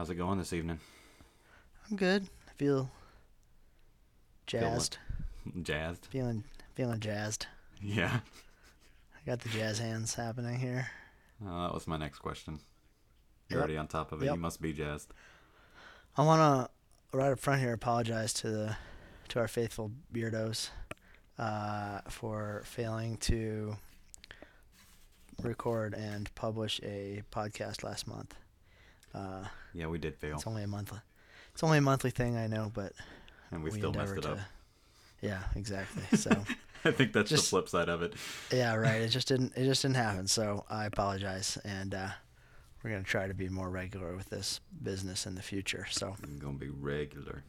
How's it going this evening? I'm good. I feel jazzed. Jazzed. Feeling feeling jazzed. Yeah. I got the jazz hands happening here. Uh, that was my next question. You're Yep. already on top of it. Yep. You must be jazzed. I want to right up front here apologize to the to our faithful beardos uh, for failing to record and publish a podcast last month. Uh, Yeah, we did fail, it's only a monthly. It's only a monthly thing, I know, but and we, still messed it up. Yeah, exactly. So. I think that's Just- the flip side of it. Yeah, right. It just didn't. It just didn't happen. So I apologize, and uh, we're gonna try to be more regular with this business in the future. So I'm gonna be regular.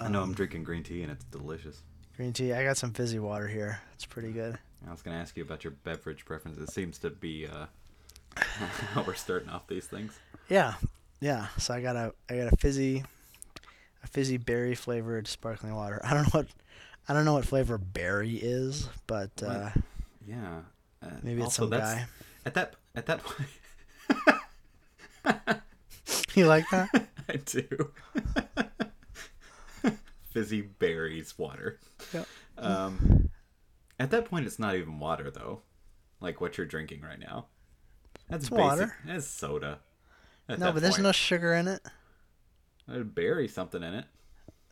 I know I'm Um, drinking green tea and it's delicious. green tea. I got some fizzy water here. It's pretty good. I was gonna ask you about your beverage preferences. It seems to be uh, how we're starting off these things. Yeah, yeah. So I got a I got a fizzy, a fizzy berry flavored sparkling water. I don't know what, I don't know what flavor berry is, but uh, Yeah. Uh, maybe it's some guy. At that at that point, You like that? I do. Fizzy berries water. Yep. Um, at that point, it's not even water though, like what you're drinking right now. That's It's basic. water. That's soda. No, but there's no sugar in it. There'd berry something in it.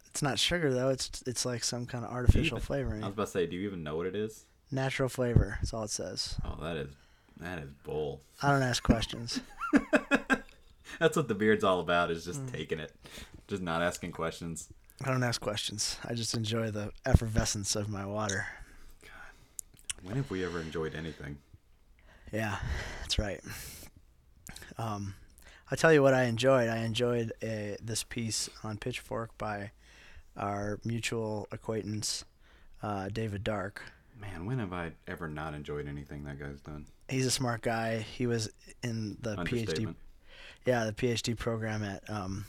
It's not sugar though. It's it's like some kind of artificial even- flavoring. I was about to say, do you even know what it is? Natural flavor. That's all it says. Oh, that is that is bull. I don't ask questions. That's what the beard's all about. Is Mm. just taking it, just not asking questions. I don't ask questions. I just enjoy the effervescence of my water. God, when have we ever enjoyed anything? Yeah, that's right. Um, I'll tell you what I enjoyed. I enjoyed uh this piece on Pitchfork by our mutual acquaintance, uh, David Dark. Man, when have I ever not enjoyed anything that guy's done? He's a smart guy. He was in the PhD, yeah, the PhD program at um,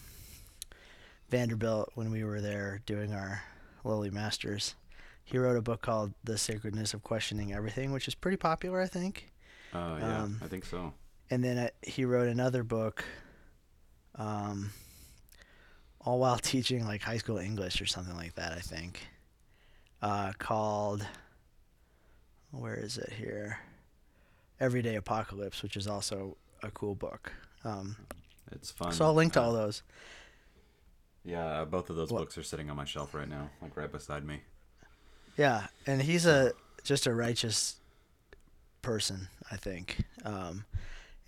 Vanderbilt when we were there doing our lowly masters. He wrote a book called The Sacredness of Questioning Everything, which is pretty popular, I think. Oh yeah, Um, I think so. and then uh, he wrote another book um, all while teaching like high school english or something like that i think. Uh, called where is it here? Everyday apocalypse which is also a cool book. Um, It's fun. so i'll link to Uh, all those. Yeah, uh, both of those What- books are sitting on my shelf right now, like right beside me. yeah and he's a just a righteous person i think. Um,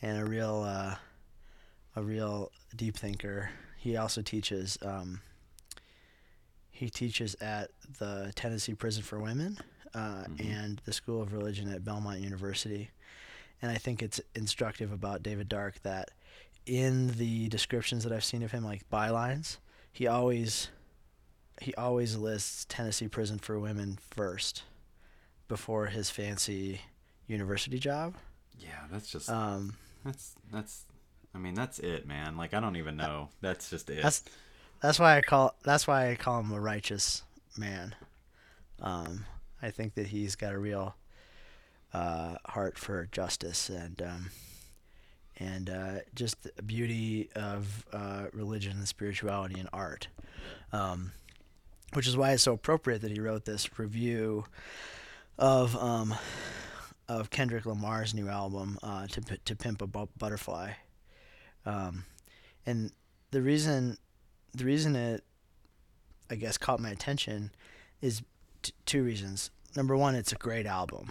and a real uh, a real deep thinker he also teaches um, he teaches at the tennessee prison for women uh, Mhm. and the school of religion at belmont university and i think it's instructive about david dark that in the descriptions that i've seen of him like bylines he always he always lists Tennessee Prison for Women first before his fancy university job. Yeah, that's just Um, that's that's. I mean, that's it, man. Like I don't even know. That's just it. that's that's why I call that's why I call him a righteous man. Um, I think that he's got a real uh, heart for justice and um, and uh, just the beauty of uh, religion and spirituality and art. Um, which is why it's so appropriate that he wrote this review of um, of Kendrick Lamar's new album, uh, "To To Pimp a Butterfly," um, and the reason the reason it I guess caught my attention is t- two reasons. Number one, it's a great album.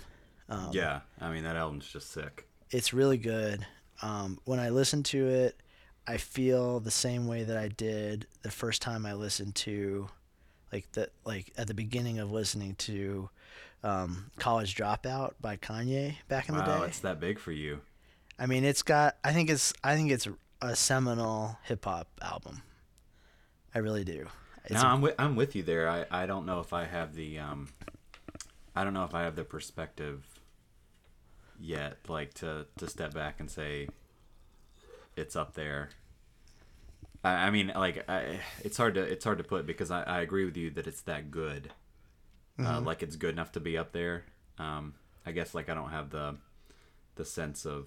Um, yeah, I mean that album's just sick. it's really good. Um, when I listen to it, I feel the same way that I did the first time I listened to, like the like at the beginning of listening to, um, "College Dropout" by Kanye back in the day. Wow, it's that big for you. I mean, it's got. I think it's. I think it's a seminal hip hop album. I really do. It's no, a- I'm with I'm with you there. I I don't know if I have the um, I don't know if I have the perspective yet, like to to step back and say it's up there. I, I mean, like I, it's hard to it's hard to put because I, I agree with you that it's that good. Uh, Mhm. like it's good enough to be up there. Um, I guess like I don't have the the sense of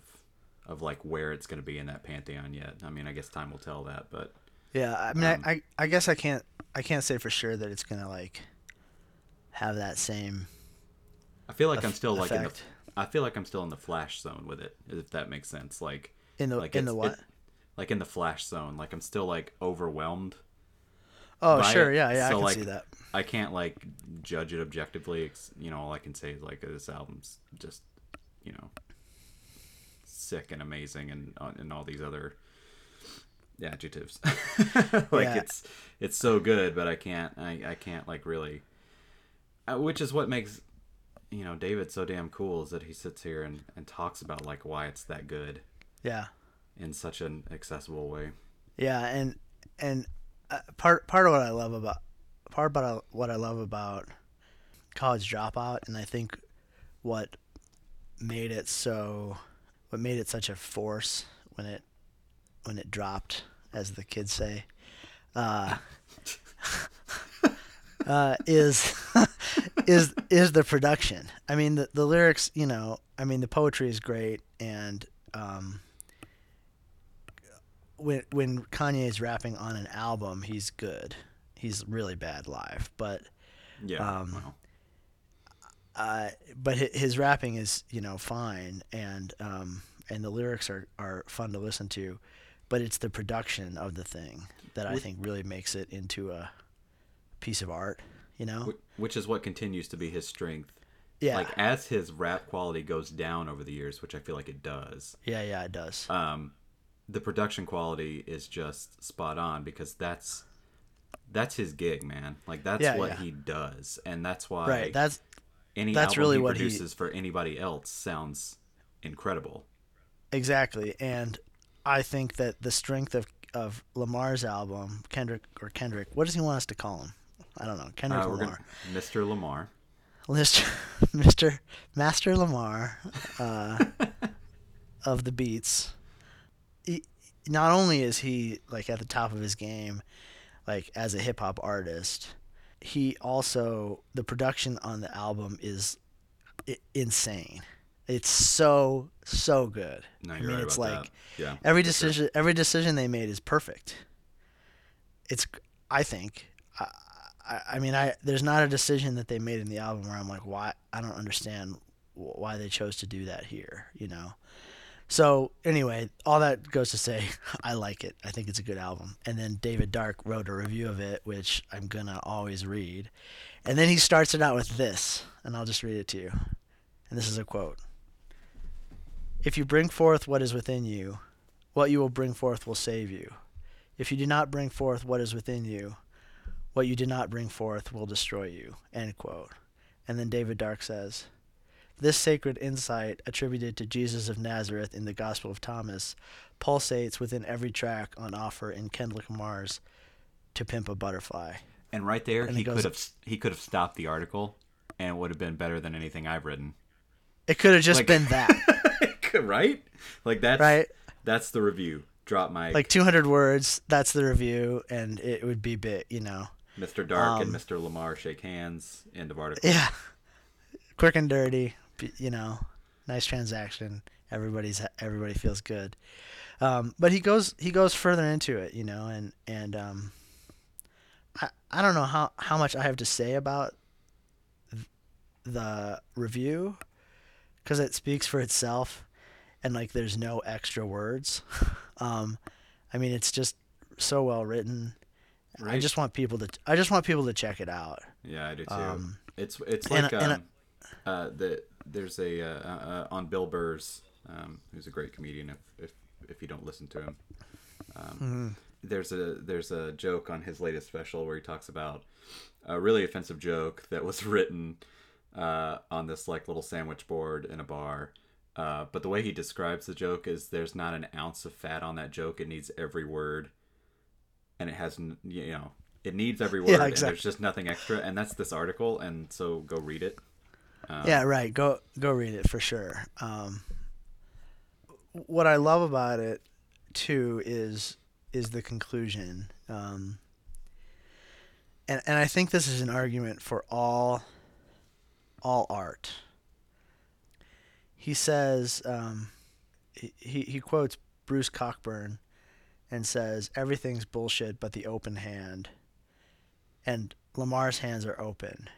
of like where it's going to be in that pantheon yet. I mean, I guess time will tell that, but Yeah, I mean, Um, I, I I guess I can't I can't say for sure that it's gonna like have that same. I feel like I'm eff- still like in the. I feel like I'm still in the flash zone with it, if that makes sense. Like In the like in the what? it- like in the flash zone. Like I'm still like overwhelmed. oh sure, it. yeah, yeah, So, I can like, see that. I can't like judge it objectively. It's, you know, all I can say is like this album's just, you know, sick and amazing, and uh, and all these other adjectives. like Yeah. it's it's so good, but I can't I, I can't like really. Uh, which is what makes you know David so damn cool is that he sits here and and talks about like why it's that good Yeah, in such an accessible way. yeah, and and uh, part part of what I love about part about what I love about college dropout, and I think what made it so what made it such a force when it when it dropped, as the kids say, uh, uh, is is is the production. I mean, the the lyrics. You know, I mean, the poetry is great, and um, when when Kanye is rapping on an album, he's good. He's really bad live, but Yeah. Um, well, uh, but his rapping is you know fine, and um, and the lyrics are, are fun to listen to, but it's the production of the thing that I think really makes it into a piece of art. You know? which is what continues to be his strength. Yeah. Like as his rap quality goes down over the years, which I feel like it does. yeah, yeah, it does. um, the production quality is just spot on because that's that's his gig, man. Like that's Yeah, what yeah. he does, and that's why right. That's any that's really he what he- produces for anybody else sounds incredible. exactly, and I think that the strength of of Lamar's album, Kendrick or Kendrick, what does he want us to call him? I don't know, Kendrick Uh, Lamar. gonna, Mr. Lamar. Mr. Mr. Master Lamar uh, of the beats. He, not only is he like at the top of his game, like as a hip hop artist, he also the production on the album is insane. It's so so good. No, I mean, right it's like. Yeah. every for sure. decision every decision they made is perfect it's i think I, I, I mean i there's not a decision that they made in the album where i'm like why i don't understand why they chose to do that here you know so anyway all that goes to say i like it i think it's a good album and then david dark wrote a review of it which i'm gonna always read and then he starts it out with this and i'll just read it to you and this is a quote if you bring forth what is within you what you will bring forth will save you. If you do not bring forth what is within you, what you did not bring forth will destroy you. End quote. And then David Dark says, This sacred insight attributed to Jesus of Nazareth in the Gospel of Thomas pulsates within every track on offer in Kendrick Lamar's To Pimp a Butterfly. And right there, And he could have he could have stopped the article, and it would have been better than anything I've written. It could have just Like- been that, right? Like that's right? That's the review. Drop my Like 200 words, that's the review, and it would be bit, you know. Mr. Dark and um, Mr. Lamar shake hands. End of article. Yeah, quick and dirty. You know, nice transaction. Everybody's everybody feels good. Um, but he goes he goes further into it, you know, and and um, I I don't know how how much I have to say about th- the review because it speaks for itself, and like there's no extra words. um, I mean, it's just so well written. I just want people to I just want people to check it out. Yeah, I do too. Um, it's it's and- like and- um, uh, the there's a uh, uh, on Bill Burr's, um, who's a great comedian. If if if you don't listen to him, um, Mm-hmm. there's a there's a joke on his latest special where he talks about a really offensive joke that was written uh, on this like little sandwich board in a bar. Uh, but the way he describes the joke is there's not an ounce of fat on that joke. It needs every word, and it has you know it needs every word, and exactly. there's just nothing extra. And that's this article, and so go read it. Um, yeah, right. Go go read it for sure. Um, what I love about it too is is the conclusion, um, and and I think this is an argument for all all art. He says um, he he he quotes Bruce Cockburn, and says everything's bullshit but the open hand. And Lamar's hands are open.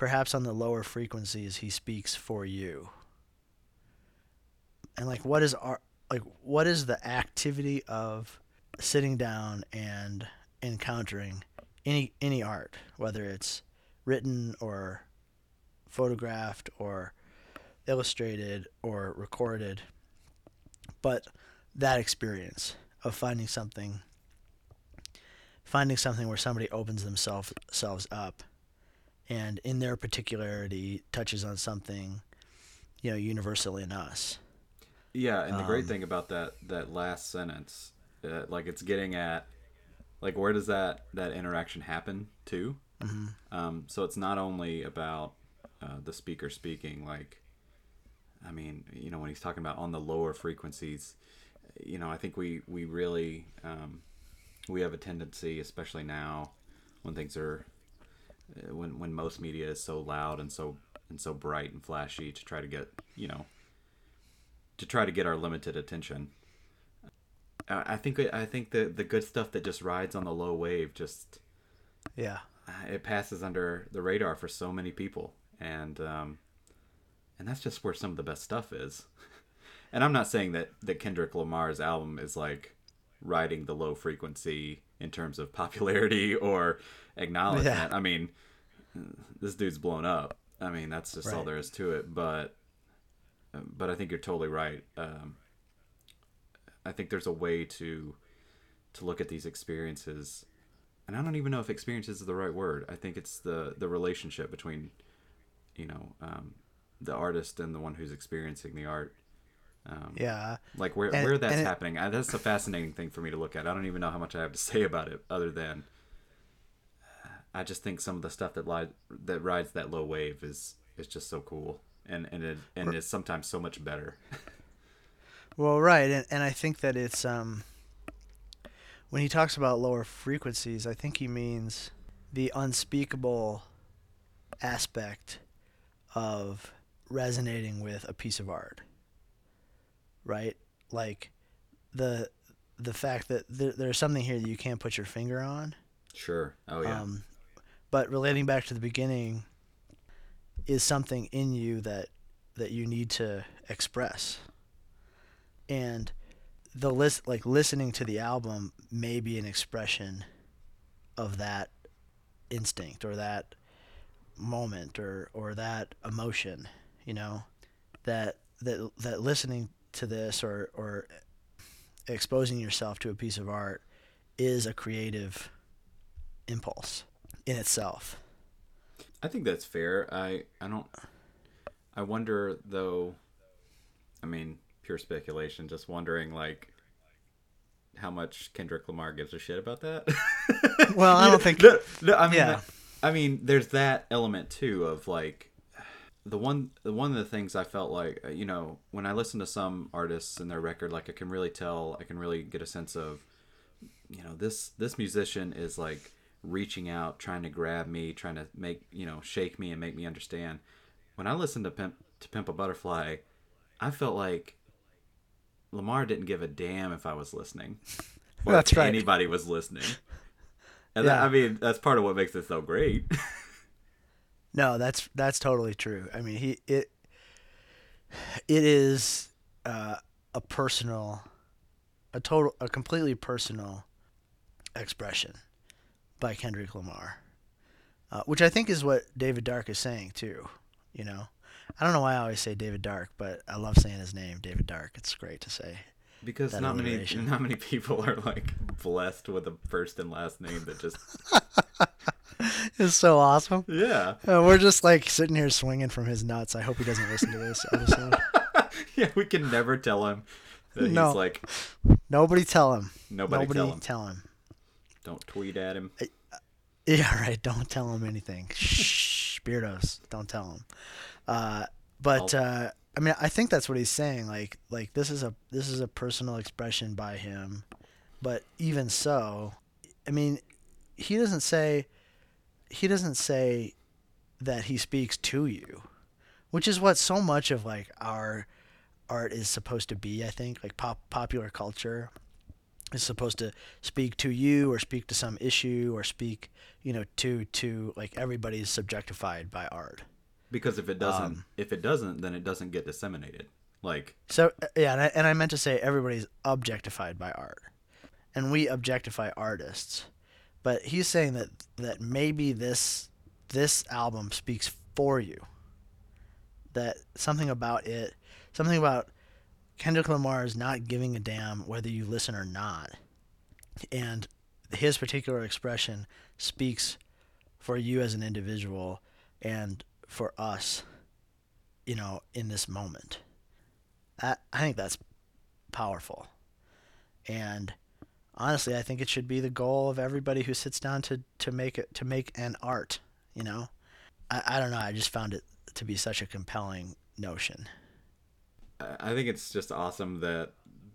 Perhaps on the lower frequencies he speaks for you. And like what is our like what is the activity of sitting down and encountering any any art, whether it's written or photographed or illustrated or recorded, but that experience of finding something finding something where somebody opens themselves themselves up and in their particularity touches on something you know universal in us Yeah, and the great Um, thing about that that last sentence, uh, like it's getting at, like where does that that interaction happen to? mm-hmm. Um, so it's not only about uh, the speaker speaking, like, I mean, you know, when he's talking about on the lower frequencies, you know, I think we we really um, we have a tendency, especially now, when things are when when most media is so loud and so and so bright and flashy, to try to get you know to try to get our limited attention. Uh, I think I think the the good stuff that just rides on the low wave just yeah. uh, it passes under the radar for so many people. And um, and that's just where some of the best stuff is. And i'm not saying that that kendrick lamar's album is like riding the low frequency in terms of popularity or acknowledgement. I mean this dude's blown up. I mean that's just all there is to it but but i think you're totally right. Um, i think there's a way to to look at these experiences and I don't even know if experiences is the right word. I think it's the the relationship between, you know, um, the artist and the one who's experiencing the art. Um, yeah Like where And- where that's it- happening. I, that's a fascinating thing for me to look at. I don't even know how much I have to say about it, other than I just think some of the stuff that li- that rides that low wave is is just so cool, and and it and is sometimes so much better. Well, right, and, and I think that it's um when he talks about lower frequencies, I think he means the unspeakable aspect of resonating with a piece of art. Right? Like the the fact that there, there's something here that you can't put your finger on. Sure. Oh yeah. Um, but relating back to the beginning is something in you that that you need to express. And the list like listening to the album may be an expression of that instinct or that moment or or that emotion, you know, that that that listening to this or or exposing yourself to a piece of art is a creative impulse in itself. I think that's fair. I I don't. I wonder though. I mean, pure speculation. Just wondering, like, how much Kendrick Lamar gives a shit about that. Well, I don't think- No, no, I mean, Yeah. I mean, there's that element too of like the one the one of the things I felt like uh, you know when I listen to some artists and their record, like I can really tell, I can really get a sense of you know this this musician is like reaching out trying to grab me trying to make you know shake me and make me understand. When i listened to pimp to pimp a butterfly i felt like lamar didn't give a damn if i was listening or That's if right. anybody was listening. And that, i mean that's part of what makes it so great No, that's that's totally true. I mean, he it it is uh, a personal, a total, a completely personal expression by Kendrick Lamar, uh, which I think is what David Dark is saying too. You know, I don't know why I always say David Dark, but I love saying his name, David Dark. It's great to say. Because not many not many people are like blessed with a first and last name that just It's so awesome. yeah Uh, we're just like sitting here swinging from his nuts. I hope he doesn't listen to this episode. yeah we can never tell him that No. he's like Nobody tell him. nobody, Nobody tell him tell him. don't tweet at him Yeah, right. Don't tell him anything. Shh, Beardos. Don't tell him. Uh, but uh, I mean, I think that's what he's saying. Like, like this is a this is a personal expression by him. But even so, I mean, he doesn't say he doesn't say that he speaks to you, which is what so much of like our art is supposed to be. I think like pop popular culture is supposed to speak to you or speak to some issue or speak, you know, to to like everybody's subjectified by art. Because if it doesn't, Um, if it doesn't, then it doesn't get disseminated. Like, So uh, yeah, and I, and I meant to say everybody's objectified by art, and we objectify artists, but he's saying that that maybe this this album speaks for you. That something about it, something about Kendrick Lamar's not giving a damn whether you listen or not, and his particular expression speaks for you as an individual and for us, you know, in this moment. I, I think that's powerful. And honestly, I think it should be the goal of everybody who sits down to, to make it to make an art, you know? I, I don't know, I just found it to be such a compelling notion. I think it's just awesome that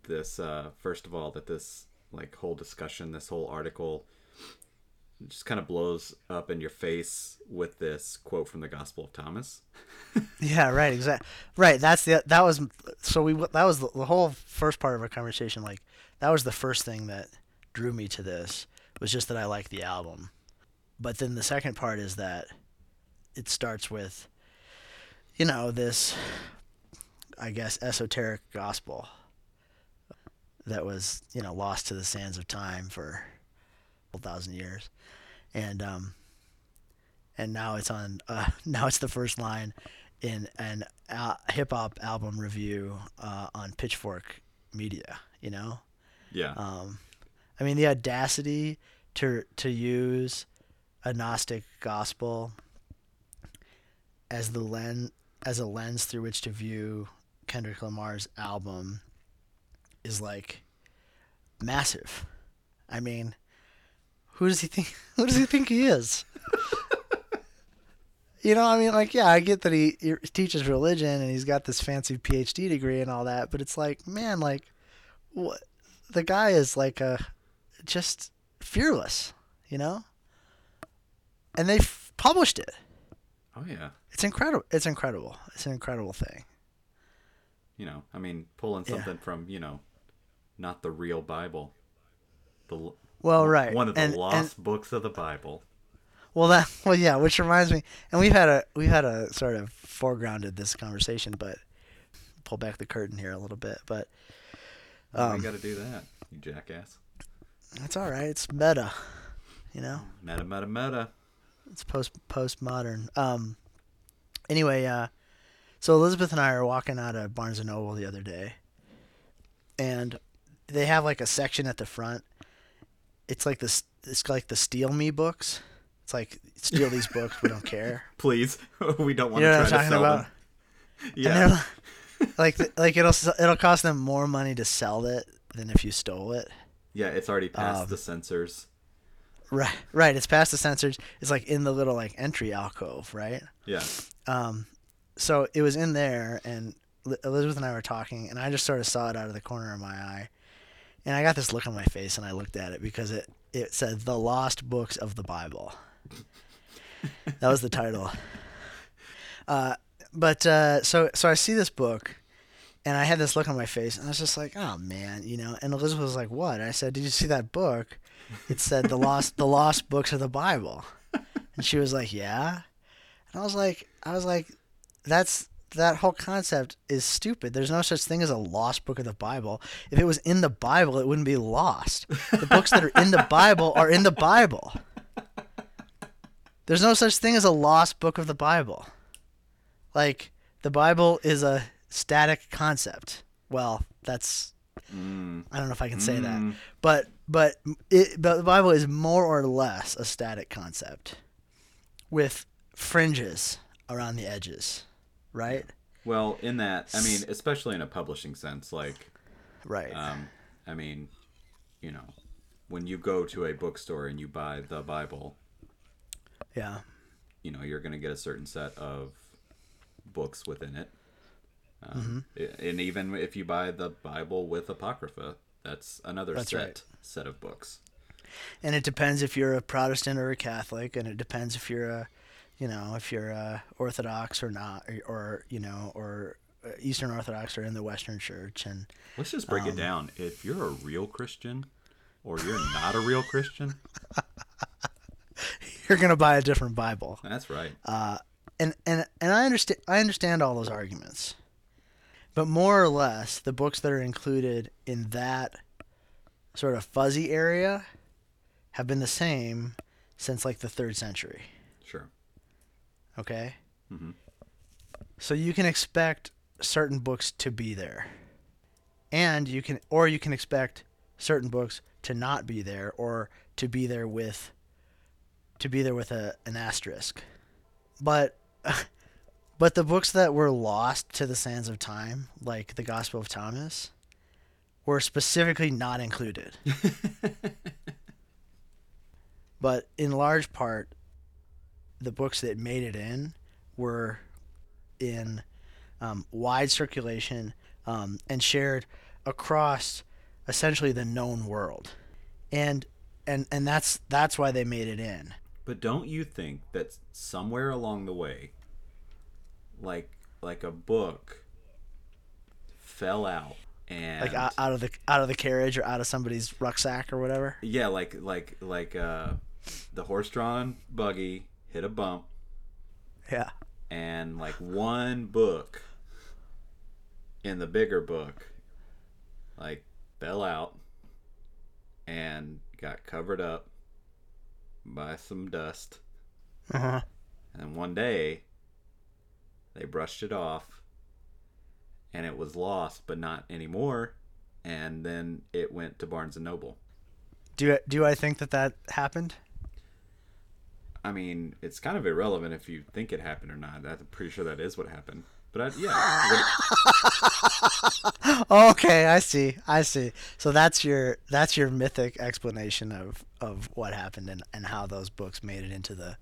this, uh, first of all, that this like whole discussion, this whole article, just kind of blows up in your face with this quote from the Gospel of Thomas. Yeah, right, exactly. Right, that's the that was so we that was the, the whole first part of our conversation like that was the first thing that drew me to this was just that I like the album. But then the second part is that it starts with you know this I guess esoteric gospel that was, you know, lost to the sands of time for a thousand years. And um and now it's on uh, now it's the first line in an uh, hip hop album review uh, on Pitchfork Media. You know, Yeah. um, I mean the audacity to to use a Gnostic gospel as the lens as a lens through which to view Kendrick Lamar's album is like massive. I mean, who does he think? Who does he think he is? You know, I mean, like, yeah, I get that he, he teaches religion and he's got this fancy PhD degree and all that, but it's like, man, like, what? The guy is like a just fearless, you know. And they f- published it. oh yeah. It's incredible. It's incredible. It's an incredible thing. You know, I mean, pulling Yeah. something from you know, not the real Bible, the Well, right. one of the and, lost and books of the Bible. Well, that well, yeah. Which reminds me, and we've had a we've had a sort of foregrounded this conversation, but pull back the curtain here a little bit. But Um, you got to do that, you jackass. That's all right. It's meta, you know. Meta, meta, meta. It's post postmodern. Um. Anyway, uh, so Elizabeth and I are walking out of Barnes and Noble the other day, and they have like a section at the front. It's like this. It's like the steal me books. It's like steal these books. We don't care. Please, we don't want You know to what try I'm to talking sell about? them. Yeah. they're like, like, it'll it'll cost them more money to sell it than if you stole it. Yeah, it's already past Um, the sensors. Right, right. It's past the sensors. It's like in the little like entry alcove, right? Yeah. Um, so it was in there, and Li- Elizabeth and I were talking, and I just sort of saw it out of the corner of my eye, and I got this look on my face, and I looked at it because it it said the lost books of the Bible. that was the title. Uh, but uh, so so I see this book, and I had this look on my face, and I was just like, oh man, you know. And Elizabeth was like, what? I said, did you see that book? It said the lost the lost books of the Bible, and she was like, yeah. And I was like, I was like, that's that whole concept is stupid. There's no such thing as a lost book of the Bible. If it was in the Bible, it wouldn't be lost. The books that are in the Bible are in the Bible. There's no such thing as a lost book of the Bible. Like the Bible is a static concept. Well, that's Mm. I don't know if I can say that, Mm. but but it but the Bible is more or less a static concept, with fringes around the edges, right? Well, in that, I mean, especially in a publishing sense, like, Right. um, I mean, you know, when you go to a bookstore and you buy the Bible, yeah. you know, you're going to get a certain set of books within it. Mm-hmm. Um, And even if you buy the Bible with Apocrypha, that's another That's set right. set of books. And it depends if you're a Protestant or a Catholic, and it depends if you're a, you know, if you're a Orthodox or not, or, or you know, or uh, Eastern Orthodox or in the Western Church, and Let's just break Um, it down. If you're a real Christian, or you're not a real Christian. You're gonna buy a different Bible. That's right. Uh, and and and I understand I understand all those arguments, but more or less, the books that are included in that sort of fuzzy area have been the same since like the third century. Sure. Okay. Mhm. So you can expect certain books to be there, and you can or you can expect certain books to not be there or to be there with to be there with a an asterisk. But but the books that were lost to the sands of time, like the Gospel of Thomas, were specifically not included. but in large part, the books that made it in were in um, wide circulation um, and shared across essentially the known world, and and and that's that's why they made it in. But don't you think that somewhere along the way, like like a book fell out and Like out, out of the out of the carriage or out of somebody's rucksack or whatever. yeah, like like like uh, the horse-drawn buggy hit a bump Yeah. and like one book in the bigger book like fell out and got covered up by some dust Uh huh. and one day they brushed it off and it was lost but not anymore and then it went to Barnes and Noble Do do I think that that happened? I mean, it's kind of irrelevant if you think it happened or not. I'm pretty sure that is what happened. But I, yeah, okay, I see. I see. So that's your that's your mythic explanation of, of what happened and, and how those books made it into the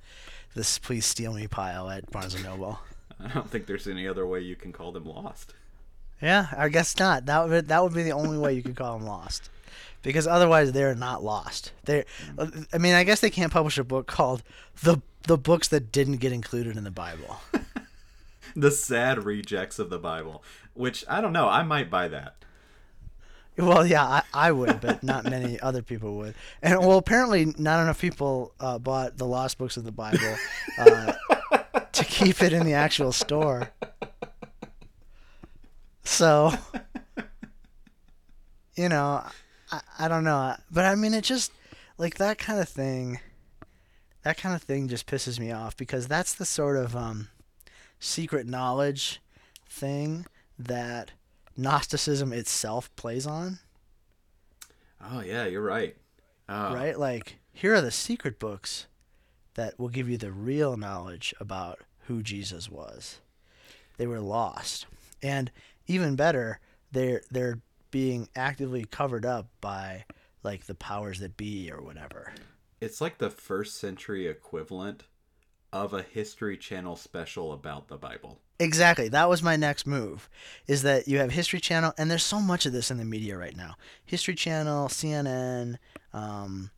this please steal me pile at Barnes and Noble. I don't think there's any other way you can call them lost. Yeah, I guess not. That would that would be the only way you could call them lost, because otherwise they're not lost. They, I mean, I guess they can't publish a book called the the books that didn't get included in the Bible. The sad rejects of the Bible, which I don't know. I might buy that. Well, yeah, I, I would, but not many other people would. And well, apparently, not enough people uh, bought the lost books of the Bible uh, to keep it in the actual store. So, you know, I, I don't know, but I mean, it just like that kind of thing. That kind of thing just pisses me off because that's the sort of um, secret knowledge thing that Gnosticism itself plays on. Oh yeah, you're right. Oh, right? Like, here are the secret books that will give you the real knowledge about who Jesus was. They were lost. And even better, they're they're being actively covered up by like the powers that be or whatever. It's like the first century equivalent of a History Channel special about the Bible. Exactly. That was my next move. Is that you have History Channel, and there's so much of this in the media right now. History Channel, CNN, um,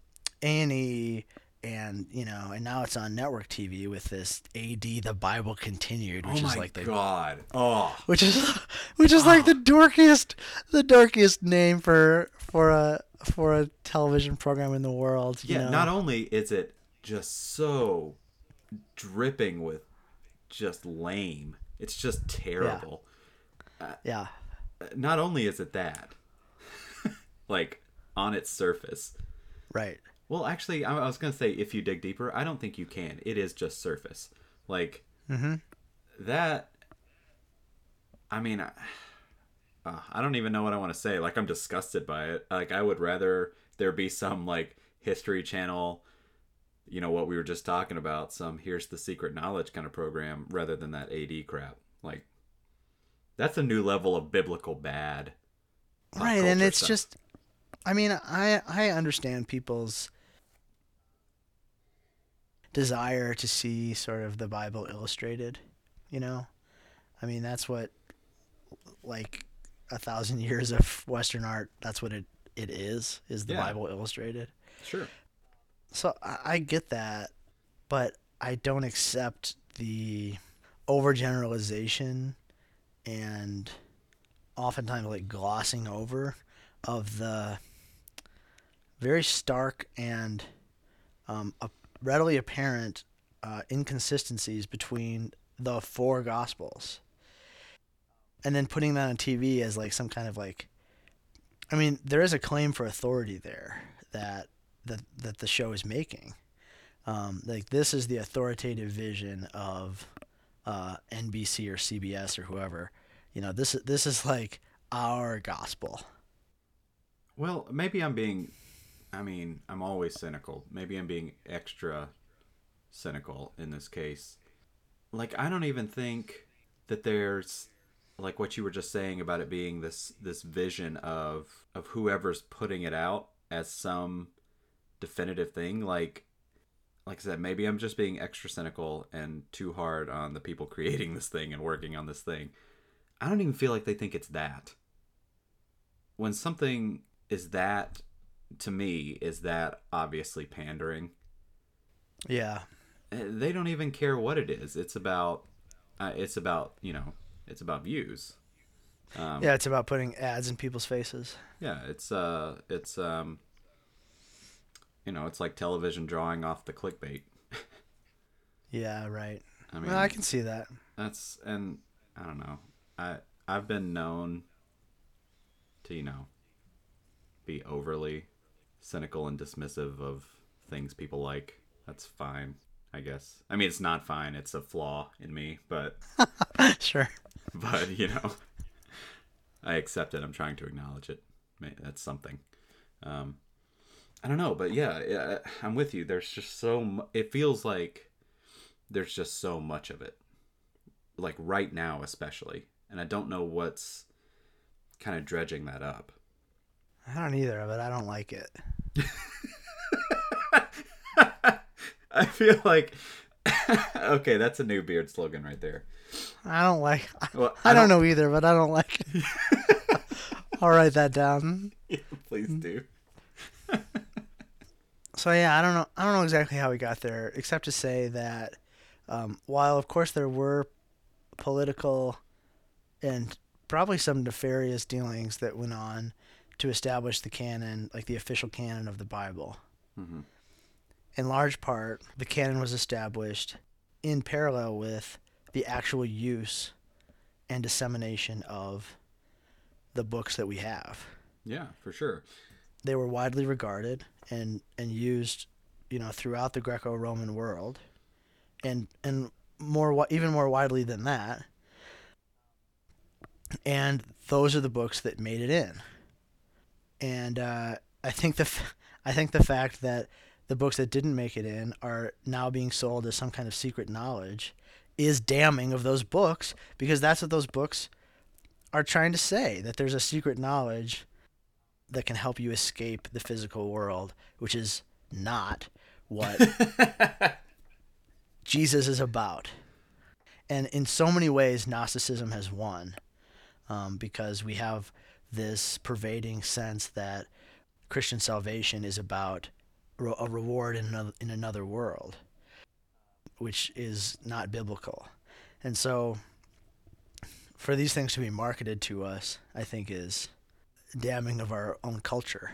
A&E, and you know, and now it's on network TV with this AD the Bible Continued, which oh is like the god! Oh, which is which is like the dorkiest the dorkiest name for for a for a television program in the world. You yeah. know? Not only is it just so dripping with just lame, it's just terrible. Yeah. Uh, yeah. Uh, not only is it that, like on its surface. Right. Well, actually, I I was gonna say if you dig deeper, I don't think you can. It is just surface. Like Mhm. that. I mean, I, uh, I don't even know what I want to say. Like I'm disgusted by it. Like I would rather there be some like History Channel, you know what we were just talking about, some here's the secret knowledge kind of program rather than that AD crap. Like that's a new level of biblical bad. right and it's stuff. just i mean i i understand people's desire to see sort of the bible illustrated you know i mean that's what like a thousand years of western art that's what it it is is the Yeah. bible illustrated sure. so I, I get that but i don't accept the overgeneralization and oftentimes like glossing over of the very stark and um, a readily apparent uh, inconsistencies between the four gospels. And then putting that on tv as like some kind of like i mean there is a claim for authority there that that, that the show is making. Um, like this is the authoritative vision of uh, nbc or cbs or whoever. You know this is this is like our gospel. Well, maybe I'm being. I mean, I'm always cynical. Maybe I'm being extra cynical in this case. Like, I don't even think that there's like what you were just saying about it being this this vision of of whoever's putting it out as some definitive thing like like I said, maybe I'm just being extra cynical and too hard on the people creating this thing and working on this thing. I don't even feel like they think it's that. When something is that, to me, is that obviously pandering. yeah Eh, They don't even care what it is. It's about, uh, it's about you know, it's about views. Um, yeah it's about putting ads in people's faces Yeah, it's uh, it's um, you know, it's like television drawing off the clickbait. yeah right I mean, well, i can see that That's and I don't know. I I've been known to you know be overly cynical and dismissive of things people like. That's fine, I guess. I mean, it's not fine. It's a flaw in me, but sure but you know, I accept it. I'm trying to acknowledge it. That's something. Um, I don't know, but yeah, yeah, I'm with you. There's just so mu- it feels like there's just so much of it, like right now especially, and I don't know what's kind of dredging that up. I don't either but i don't like it I feel like okay, that's a new beard slogan right there. i don't like Well, I, don't know either but i don't like it i'll write that down Yeah, Please do. So yeah, I don't know. I don't know exactly how we got there, except to say that um, while of course there were political and probably some nefarious dealings that went on to establish the canon, like the official canon of the Bible. Mhm. In large part, the canon was established in parallel with the actual use and dissemination of the books that we have Yeah, for sure. they were widely regarded and and used you know throughout the Greco-Roman world and and more even more widely than that and those are the books that made it in and uh, I think the f- I think the fact that the books that didn't make it in are now being sold as some kind of secret knowledge is damning of those books because that's what those books are trying to say that there's a secret knowledge that can help you escape the physical world, which is not what Jesus is about. And in so many ways, Gnosticism has won um, because we have this pervading sense that Christian salvation is about a reward in another, in another world, which is not biblical. And so, for these things to be marketed to us, I think is damning of our own culture,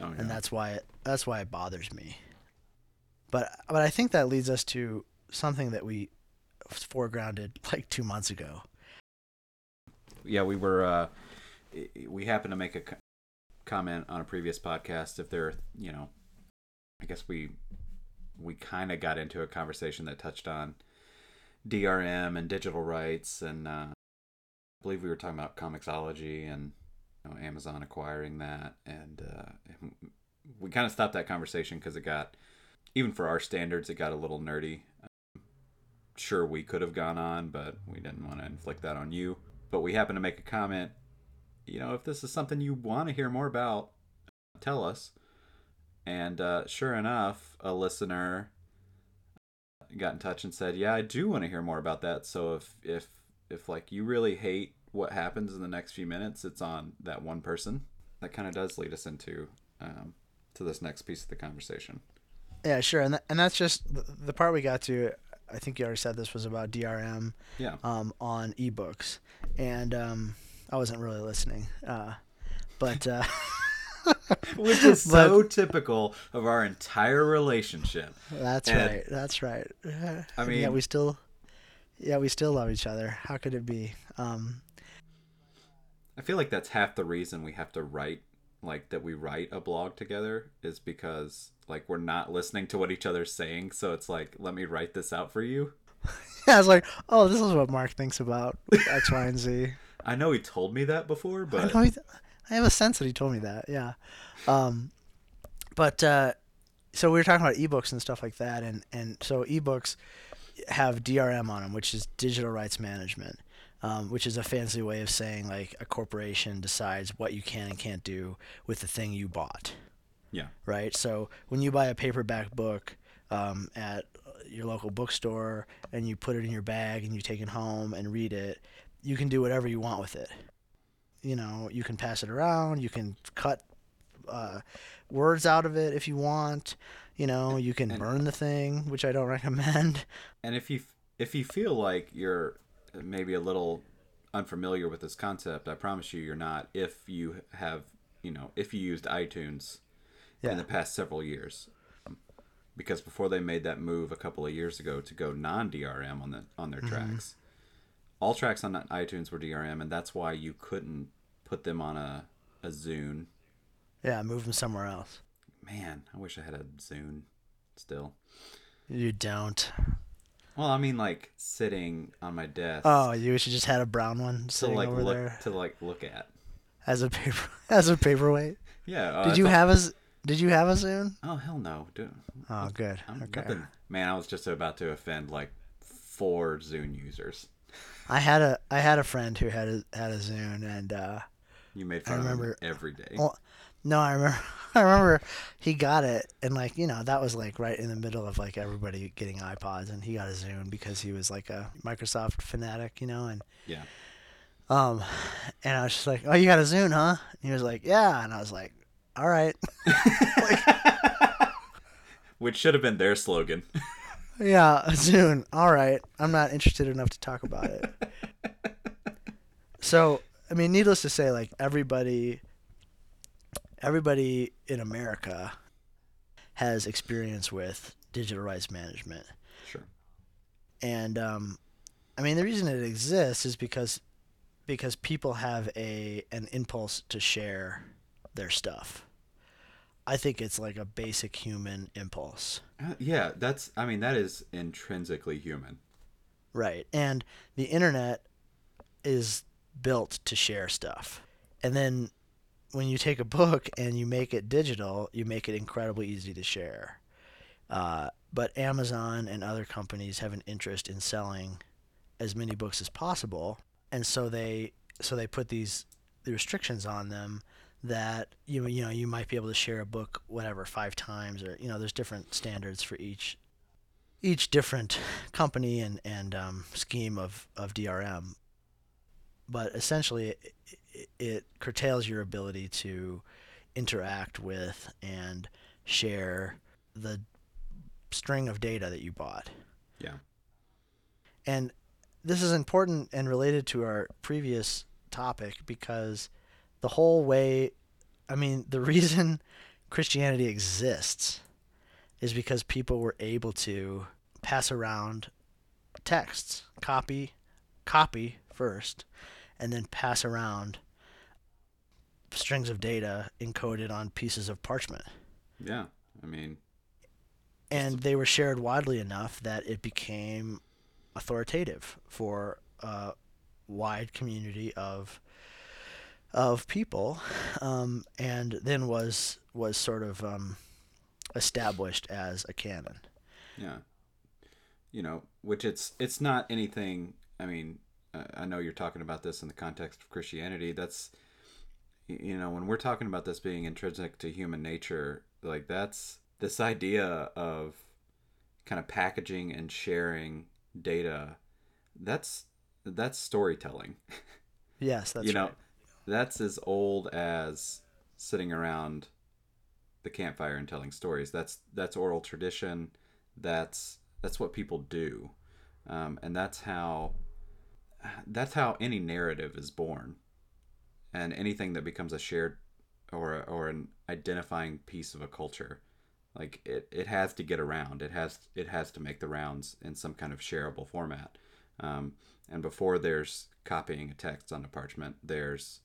Oh, yeah. and that's why it, that's why it bothers me. But but I think that leads us to something that we foregrounded like two months ago. yeah, we were uh, we happened to make a comment on a previous podcast. If there, you know, I guess we we kind of got into a conversation that touched on DRM and digital rights, and uh, I believe we were talking about Comixology and you know, Amazon acquiring that, and uh, we kind of stopped that conversation because it got even for our standards, it got a little nerdy. I'm Sure, we could have gone on, but we didn't want to inflict that on you but we happen to make a comment. You know, if this is something you want to hear more about, tell us. And uh, sure enough, a listener got in touch and said, "Yeah, I do want to hear more about that. So if if if like you really hate what happens in the next few minutes, it's on that one person." That kind of does lead us into um, to this next piece of the conversation. Yeah, sure, and th- and that's just the, the part we got to. I think you already said this was about DRM Yeah. um, on ebooks, and um, I wasn't really listening, uh, but uh, which is so typical of our entire relationship. That's And- right. That's right. I mean- yeah, we still, yeah, we still love each other. How could it be? Um, I feel like that's half the reason we have to write like that we write a blog together is because like we're not listening to what each other's saying, so it's like let me write this out for you. yeah, I was like, oh, this is what Mark thinks about X, Y, and Z. I know he told me that before, I but know. He, I have a sense that he told me that. Yeah. Um, but uh, so we were talking about ebooks and stuff like that, and and so ebooks have DRM on them, which is digital rights management, um, which is a fancy way of saying like a corporation decides what you can and can't do with the thing you bought. yeah. right? So when you buy a paperback book um, at your local bookstore and you put it in your bag and you take it home and read it, you can do whatever you want with it. You know, you can pass it around, you can cut uh, words out of it if you want. You know, you can And- burn the thing, which I don't recommend. And if you if you feel like you're maybe a little unfamiliar with this concept, I promise you you're not if you have, you know, if you used iTunes Yeah. in the past several years. Because before they made that move a couple of years ago to go non-DRM on the on their tracks, all tracks on iTunes were DRM, and that's why you couldn't put them on a a Zune. Yeah, move them somewhere else. Man, I wish I had a Zune still. You don't. Well, I mean, like sitting on my desk. Oh, you wish you just had a brown one to sitting like over look there to like look at. as a paper as a paperweight. Yeah. uh, Did you thought- have a Did you have a Zune? Oh hell no, dude. Oh, good. I'm Okay. nothing- Man, I was just about to offend like four Zune users. I had a I had a friend who had a had a Zune, and uh, You made I fun of remember- every day. well, no, I remember I remember he got it, and like you know that was like right in the middle of like everybody getting iPods, and he got a Zune because he was like a Microsoft fanatic, you know, and yeah. um, and I was just like, oh, you got a Zune, huh? And he was like, yeah, and I was like, all right, Which should have been their slogan. Yeah, Zune, all right. I'm not interested enough to talk about it. so I mean, needless to say, like everybody, everybody in America has experience with digital rights management, sure. and um, I mean, the reason it exists is because because people have a an impulse to share their stuff. I think it's like a basic human impulse. Uh, yeah, that's. I mean, that is intrinsically human. Right. And the internet is built to share stuff. And then when you take a book and you make it digital, you make it incredibly easy to share. Uh, but Amazon and other companies have an interest in selling as many books as possible, and so they so they put these restrictions on them that you you know you might be able to share a book whatever five times or you know there's different standards for each each different company and and um, scheme of of DRM, but essentially it, it, it curtails your ability to interact with and share the string of data that you bought. Yeah. And this is important and related to our previous topic because the whole way, I mean, the reason Christianity exists is because people were able to pass around texts, copy, copy first, and then pass around strings of data encoded on pieces of parchment. Yeah. I mean, And they were shared widely enough that it became authoritative for a wide community of of people, um, and then was was sort of um, established as a canon. yeah. You know, which it's it's not anything. I mean, uh, I know you're talking about this in the context of Christianity. That's you know, when we're talking about this being intrinsic to human nature, like that's this idea of kind of packaging and sharing data. That's that's storytelling. Yes, that's you know, right. That's as old as sitting around the campfire and telling stories. That's that's oral tradition. That's that's what people do, um, and that's how that's how any narrative is born, and anything that becomes a shared or or an identifying piece of a culture. Like it, it has to get around. It has it has to make the rounds in some kind of shareable format. Um, and before there's copying a text on a parchment, there's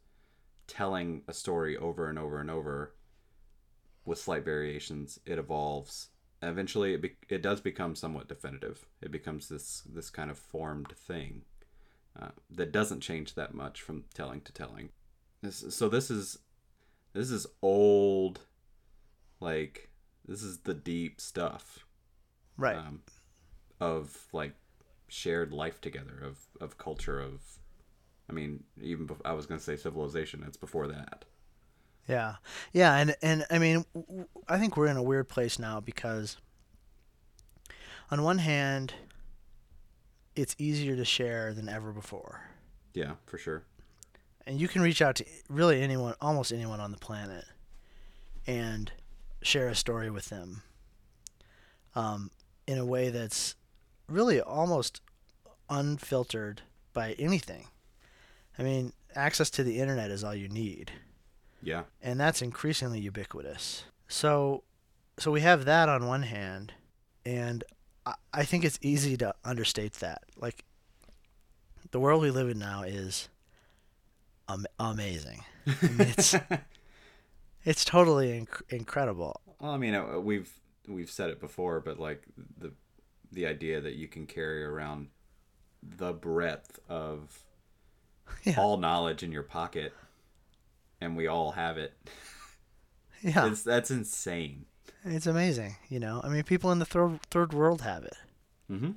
telling a story over and over and over with slight variations. It evolves. Eventually, it, be- it does become somewhat definitive. It becomes this this kind of formed thing uh, that doesn't change that much from telling to telling. This, so this is this is old, like this is the deep stuff Right. um, of like shared life together of of culture of i mean even bef- i was going to say civilization it's before that. Yeah, yeah, and and I mean, w- I think we're in a weird place now because, on one hand, it's easier to share than ever before, yeah for sure. And you can reach out to really anyone, almost anyone on the planet, and share a story with them, um, in a way that's really almost unfiltered by anything. I mean, access to the internet is all you need yeah and that's increasingly ubiquitous. So, so we have that on one hand, and I, I think it's easy to understate that. Like, the world we live in now is am- amazing. I mean, it's it's totally inc- incredible. well i mean uh, we've we've said it before but like the the idea that you can carry around the breadth of Yeah, all knowledge in your pocket and we all have it. Yeah, it's, that's insane. It's amazing. You know, I mean, people in the third third world have it. mm-hmm.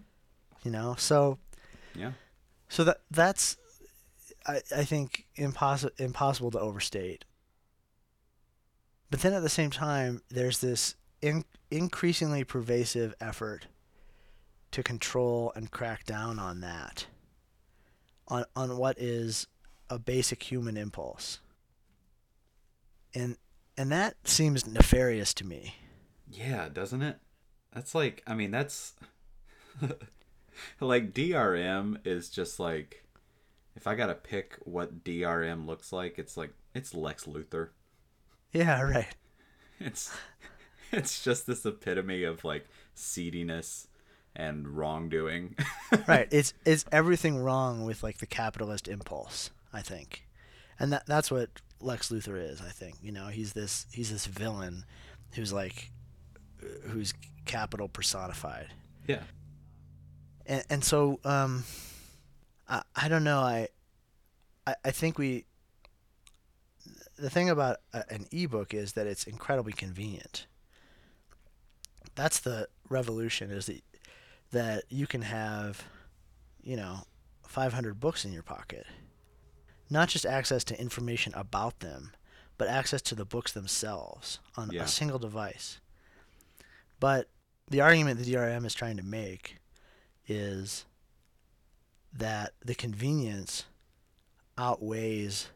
You know, so yeah. So that that's I, I think impossible impossible to overstate. But then at the same time, there's this in, increasingly pervasive effort to control and crack down on that, on on what is a basic human impulse. And and that seems nefarious to me. Yeah, doesn't it? That's like, I mean, that's like DRM is just like, if I gotta pick what DRM looks like, it's like it's Lex Luthor. Yeah, right. It's it's just this epitome of like seediness and wrongdoing. right. It's it's everything wrong with like the capitalist impulse, I think. And that that's what Lex Luthor is, I think. You know, he's this he's this villain who's like uh, who's capital personified. yeah. And and so um I I don't know, I I, I think we the thing about a, an ebook is that it's incredibly convenient. That's the revolution is that that you can have, you know, 500 books in your pocket. Not just access to information about them, but access to the books themselves on Yeah. a single device. But the argument the DRM is trying to make is that the convenience outweighs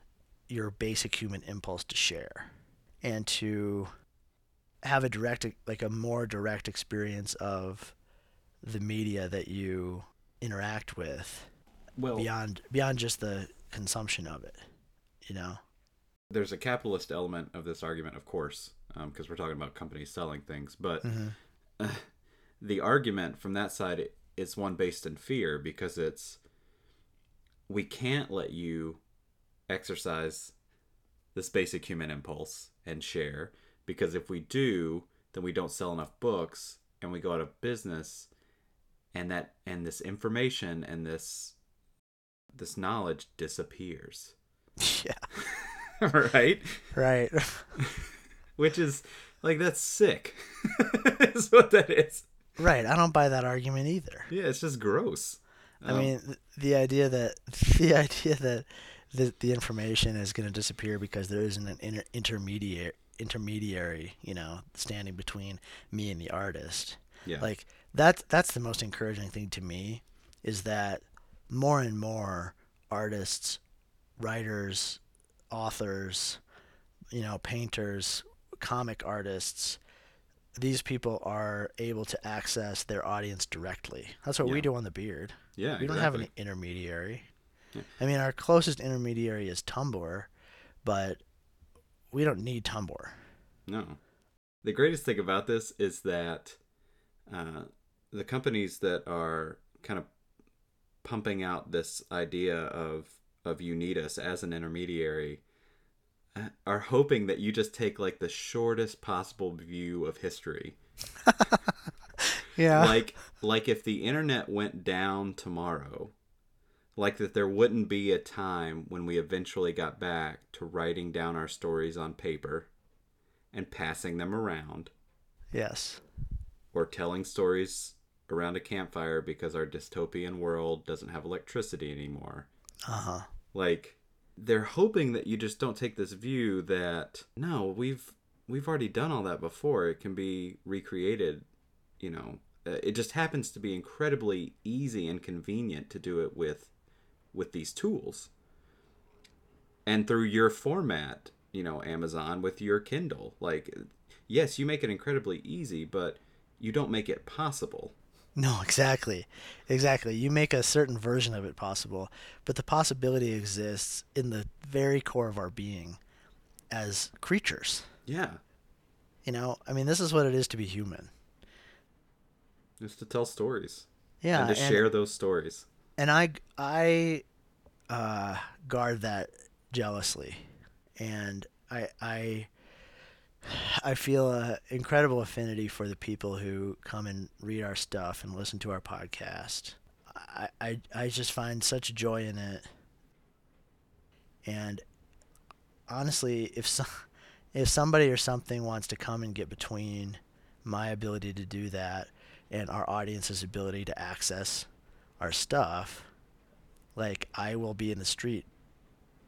your basic human impulse to share and to have a direct like a more direct experience of the media that you interact with Well, beyond beyond just the consumption of it you know there's a capitalist element of this argument, of course, because we're talking about companies selling things. But Mhm. the argument from that side is one based in fear because it's we can't let you exercise this basic human impulse and share because if we do, then we don't sell enough books and we go out of business and that and this information and this this knowledge disappears. yeah right? right Which is like that's sick. is what that is. right i don't buy that argument either Yeah, it's just gross. I Um, mean, the idea that the idea that the, the information is going to disappear because there isn't an inter- intermediate intermediary, you know, standing between me and the artist. Yeah, Like that that's the most encouraging thing to me is that more and more artists, writers, authors, you know, painters, comic artists, these people are able to access their audience directly. That's what we do on the beard. yeah. We don't have an intermediary. Yeah. I mean, our closest intermediary is Tumblr, but we don't need Tumblr. No. The greatest thing about this is that uh, the companies that are kind of pumping out this idea of of you need us as an intermediary uh, are hoping that you just take like the shortest possible view of history. Yeah. like like if the internet went down tomorrow, like that there wouldn't be a time when we eventually got back to writing down our stories on paper and passing them around yes. Or telling stories around a campfire because our dystopian world doesn't have electricity anymore. Uh huh. Like they're hoping that you just don't take this view that no, we've we've already done all that before. It can be recreated, you know. Uh, It just happens to be incredibly easy and convenient to do it with with these tools. And through your format, you know, Amazon with your Kindle. Like yes, you make it incredibly easy, but you don't make it possible. No, exactly. Exactly. You make a certain version of it possible, but the possibility exists in the very core of our being as creatures. Yeah. You know, I mean, this is what it is to be human. Just to tell stories. Yeah. and to share those stories. and I I uh, guard that jealously, and I I I feel a incredible affinity for the people who come and read our stuff and listen to our podcast. I I, I just find such joy in it, and honestly, if so, if somebody or something wants to come and get between my ability to do that and our audience's ability to access our stuff, like I will be in the street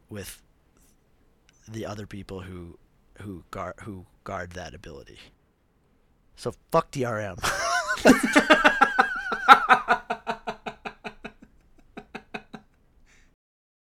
with the other people who who guard who guard that ability. So fuck DRM.